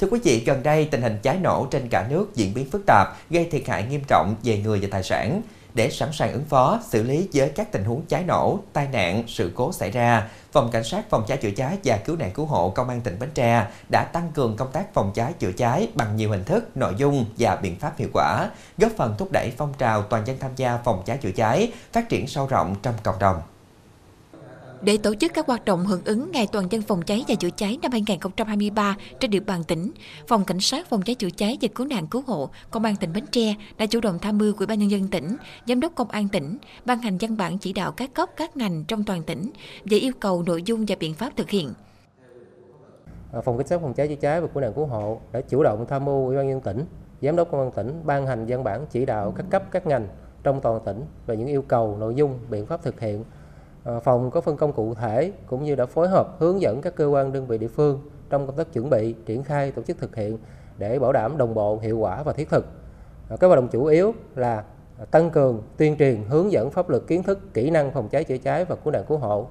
Thưa quý vị, gần đây tình hình cháy nổ trên cả nước diễn biến phức tạp, gây thiệt hại nghiêm trọng về người và tài sản. Để sẵn sàng ứng phó, xử lý với các tình huống cháy nổ, tai nạn, sự cố xảy ra, Phòng Cảnh sát Phòng cháy chữa cháy và Cứu nạn Cứu hộ Công an tỉnh Bến Tre đã tăng cường công tác phòng cháy chữa cháy bằng nhiều hình thức, nội dung và biện pháp hiệu quả, góp phần thúc đẩy phong trào toàn dân tham gia phòng cháy chữa cháy, phát triển sâu rộng trong cộng đồng. Để tổ chức các hoạt động hưởng ứng Ngày Toàn dân phòng cháy và chữa cháy năm 2023 trên địa bàn tỉnh, Phòng Cảnh sát Phòng cháy chữa cháy và Cứu nạn Cứu hộ Công an tỉnh Bến Tre đã chủ động tham mưu Ủy ban nhân dân tỉnh, Giám đốc Công an tỉnh ban hành văn bản chỉ đạo các cấp các ngành trong toàn tỉnh về yêu cầu nội dung và biện pháp thực hiện. À, phòng Cảnh sát Phòng cháy chữa cháy và Cứu nạn Cứu hộ đã chủ động tham mưu Ủy ban nhân tỉnh, Giám đốc Công an tỉnh ban hành văn bản chỉ đạo các cấp các ngành trong toàn tỉnh về những yêu cầu, nội dung, biện pháp thực hiện Ờ, phòng có phân công cụ thể cũng như đã phối hợp hướng dẫn các cơ quan đơn vị địa phương trong công tác chuẩn bị, triển khai, tổ chức thực hiện để bảo đảm đồng bộ, hiệu quả và thiết thực. Ờ, các hoạt động chủ yếu là ờ, tăng cường tuyên truyền, hướng dẫn pháp luật kiến thức, kỹ năng phòng cháy chữa cháy và cứu nạn cứu hộ,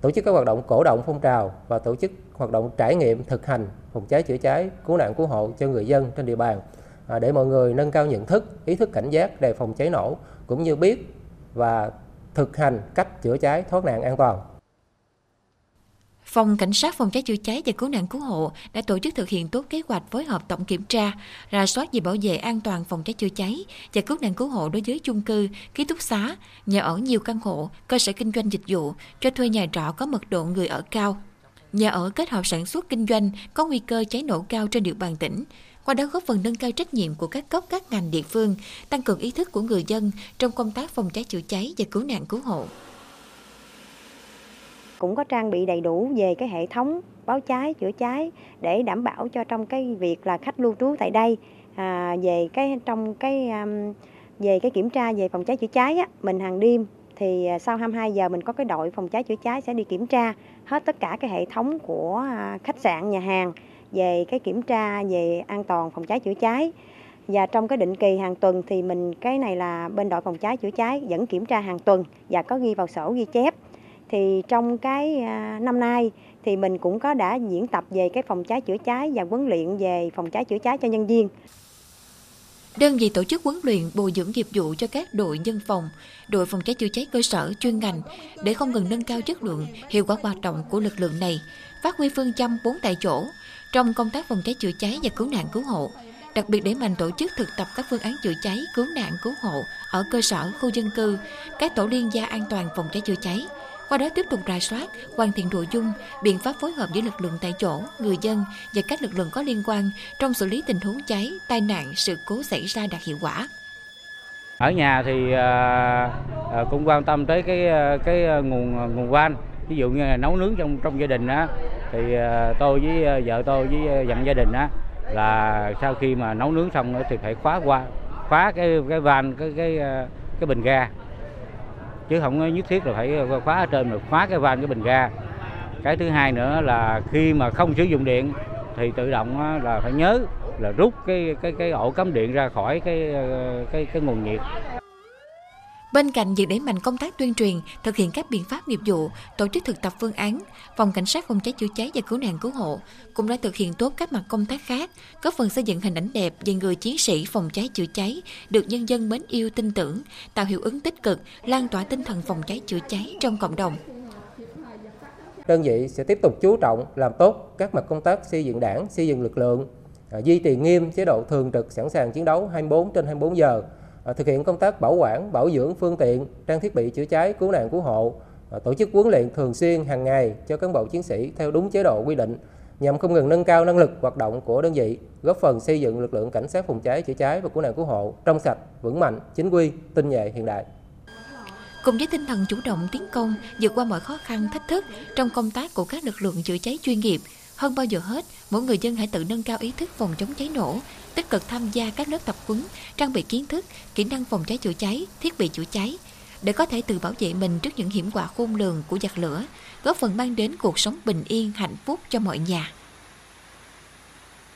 tổ chức các hoạt động cổ động phong trào và tổ chức hoạt động trải nghiệm thực hành phòng cháy chữa cháy, cứu nạn cứu hộ cho người dân trên địa bàn để mọi người nâng cao nhận thức, ý thức cảnh giác đề phòng cháy nổ cũng như biết và thực hành cách chữa cháy thoát nạn an toàn. Phòng Cảnh sát Phòng cháy chữa cháy và Cứu nạn Cứu hộ đã tổ chức thực hiện tốt kế hoạch phối hợp tổng kiểm tra, rà soát về bảo vệ an toàn phòng cháy chữa cháy và cứu nạn cứu hộ đối với chung cư, ký túc xá, nhà ở nhiều căn hộ, cơ sở kinh doanh dịch vụ, cho thuê nhà trọ có mật độ người ở cao, nhà ở kết hợp sản xuất kinh doanh có nguy cơ cháy nổ cao trên địa bàn tỉnh, qua đó góp phần nâng cao trách nhiệm của các cấp các ngành địa phương, tăng cường ý thức của người dân trong công tác phòng cháy chữa cháy và cứu nạn cứu hộ. Cũng có trang bị đầy đủ về cái hệ thống báo cháy, chữa cháy để đảm bảo cho trong cái việc là khách lưu trú tại đây à, về cái trong cái um, về cái kiểm tra về phòng cháy chữa cháy á, mình hàng đêm thì à, sau 22 giờ mình có cái đội phòng cháy chữa cháy sẽ đi kiểm tra hết tất cả cái hệ thống của à, khách sạn, nhà hàng về cái kiểm tra về an toàn phòng cháy chữa cháy và trong cái định kỳ hàng tuần thì mình cái này là bên đội phòng cháy chữa cháy vẫn kiểm tra hàng tuần và có ghi vào sổ ghi chép thì trong cái à, năm nay thì mình cũng có đã diễn tập về cái phòng cháy chữa cháy và huấn luyện về phòng cháy chữa cháy cho nhân viên. Đơn vị tổ chức huấn luyện bồi dưỡng nghiệp vụ cho các đội dân phòng, đội phòng cháy chữa cháy cơ sở chuyên ngành để không ngừng nâng cao chất lượng, hiệu quả hoạt động của lực lượng này, phát huy phương châm bốn tại chỗ, trong công tác phòng cháy chữa cháy và cứu nạn cứu hộ. Đặc biệt để mạnh tổ chức thực tập các phương án chữa cháy, cứu nạn cứu hộ ở cơ sở, khu dân cư, các tổ liên gia an toàn phòng cháy chữa cháy. Qua đó tiếp tục rà soát, hoàn thiện nội dung, biện pháp phối hợp giữa lực lượng tại chỗ, người dân và các lực lượng có liên quan trong xử lý tình huống cháy, tai nạn, sự cố xảy ra đạt hiệu quả. Ở nhà thì à, à, cũng quan tâm tới cái à, cái nguồn nguồn van, ví dụ như là nấu nướng trong trong gia đình á thì ờ, tôi với ờ, vợ tôi với ờ, dặn gia đình á, là sau khi mà nấu nướng xong thì phải khóa qua, khóa cái cái van, cái cái cái bình ga. Chứ không nhất thiết là phải khóa ở trên mà khóa cái van, cái bình ga. Cái thứ hai nữa là khi mà không sử dụng điện thì tự động là phải nhớ là rút cái cái cái ổ cắm điện ra khỏi cái cái cái nguồn nhiệt. Bên cạnh việc đẩy mạnh công tác tuyên truyền, thực hiện các biện pháp nghiệp vụ, tổ chức thực tập phương án, Phòng Cảnh sát phòng cháy chữa cháy và cứu nạn cứu hộ cũng đã thực hiện tốt các mặt công tác khác, góp phần xây dựng hình ảnh đẹp về người chiến sĩ phòng cháy chữa cháy, được nhân dân mến yêu tin tưởng, tạo hiệu ứng tích cực, lan tỏa tinh thần phòng cháy chữa cháy trong cộng đồng. Đơn vị sẽ tiếp tục chú trọng làm tốt các mặt công tác xây dựng đảng, xây dựng lực lượng, à, duy trì nghiêm chế độ thường trực sẵn sàng chiến đấu 24 trên 24 giờ, À, thực hiện công tác bảo quản, bảo dưỡng phương tiện, trang thiết bị chữa cháy, cứu nạn cứu hộ, à, tổ chức huấn luyện thường xuyên hàng ngày cho cán bộ chiến sĩ theo đúng chế độ quy định nhằm không ngừng nâng cao năng lực hoạt động của đơn vị, góp phần xây dựng lực lượng cảnh sát phòng cháy chữa cháy và cứu nạn cứu hộ trong sạch, vững mạnh, chính quy, tinh nhuệ hiện đại. Cùng với tinh thần chủ động tiến công, vượt qua mọi khó khăn, thách thức trong công tác của các lực lượng chữa cháy chuyên nghiệp, hơn bao giờ hết, mỗi người dân hãy tự nâng cao ý thức phòng chống cháy nổ, tích cực tham gia các lớp tập huấn, trang bị kiến thức, kỹ năng phòng cháy chữa cháy, thiết bị chữa cháy để có thể tự bảo vệ mình trước những hiểm họa khôn lường của giặc lửa, góp phần mang đến cuộc sống bình yên, hạnh phúc cho mọi nhà.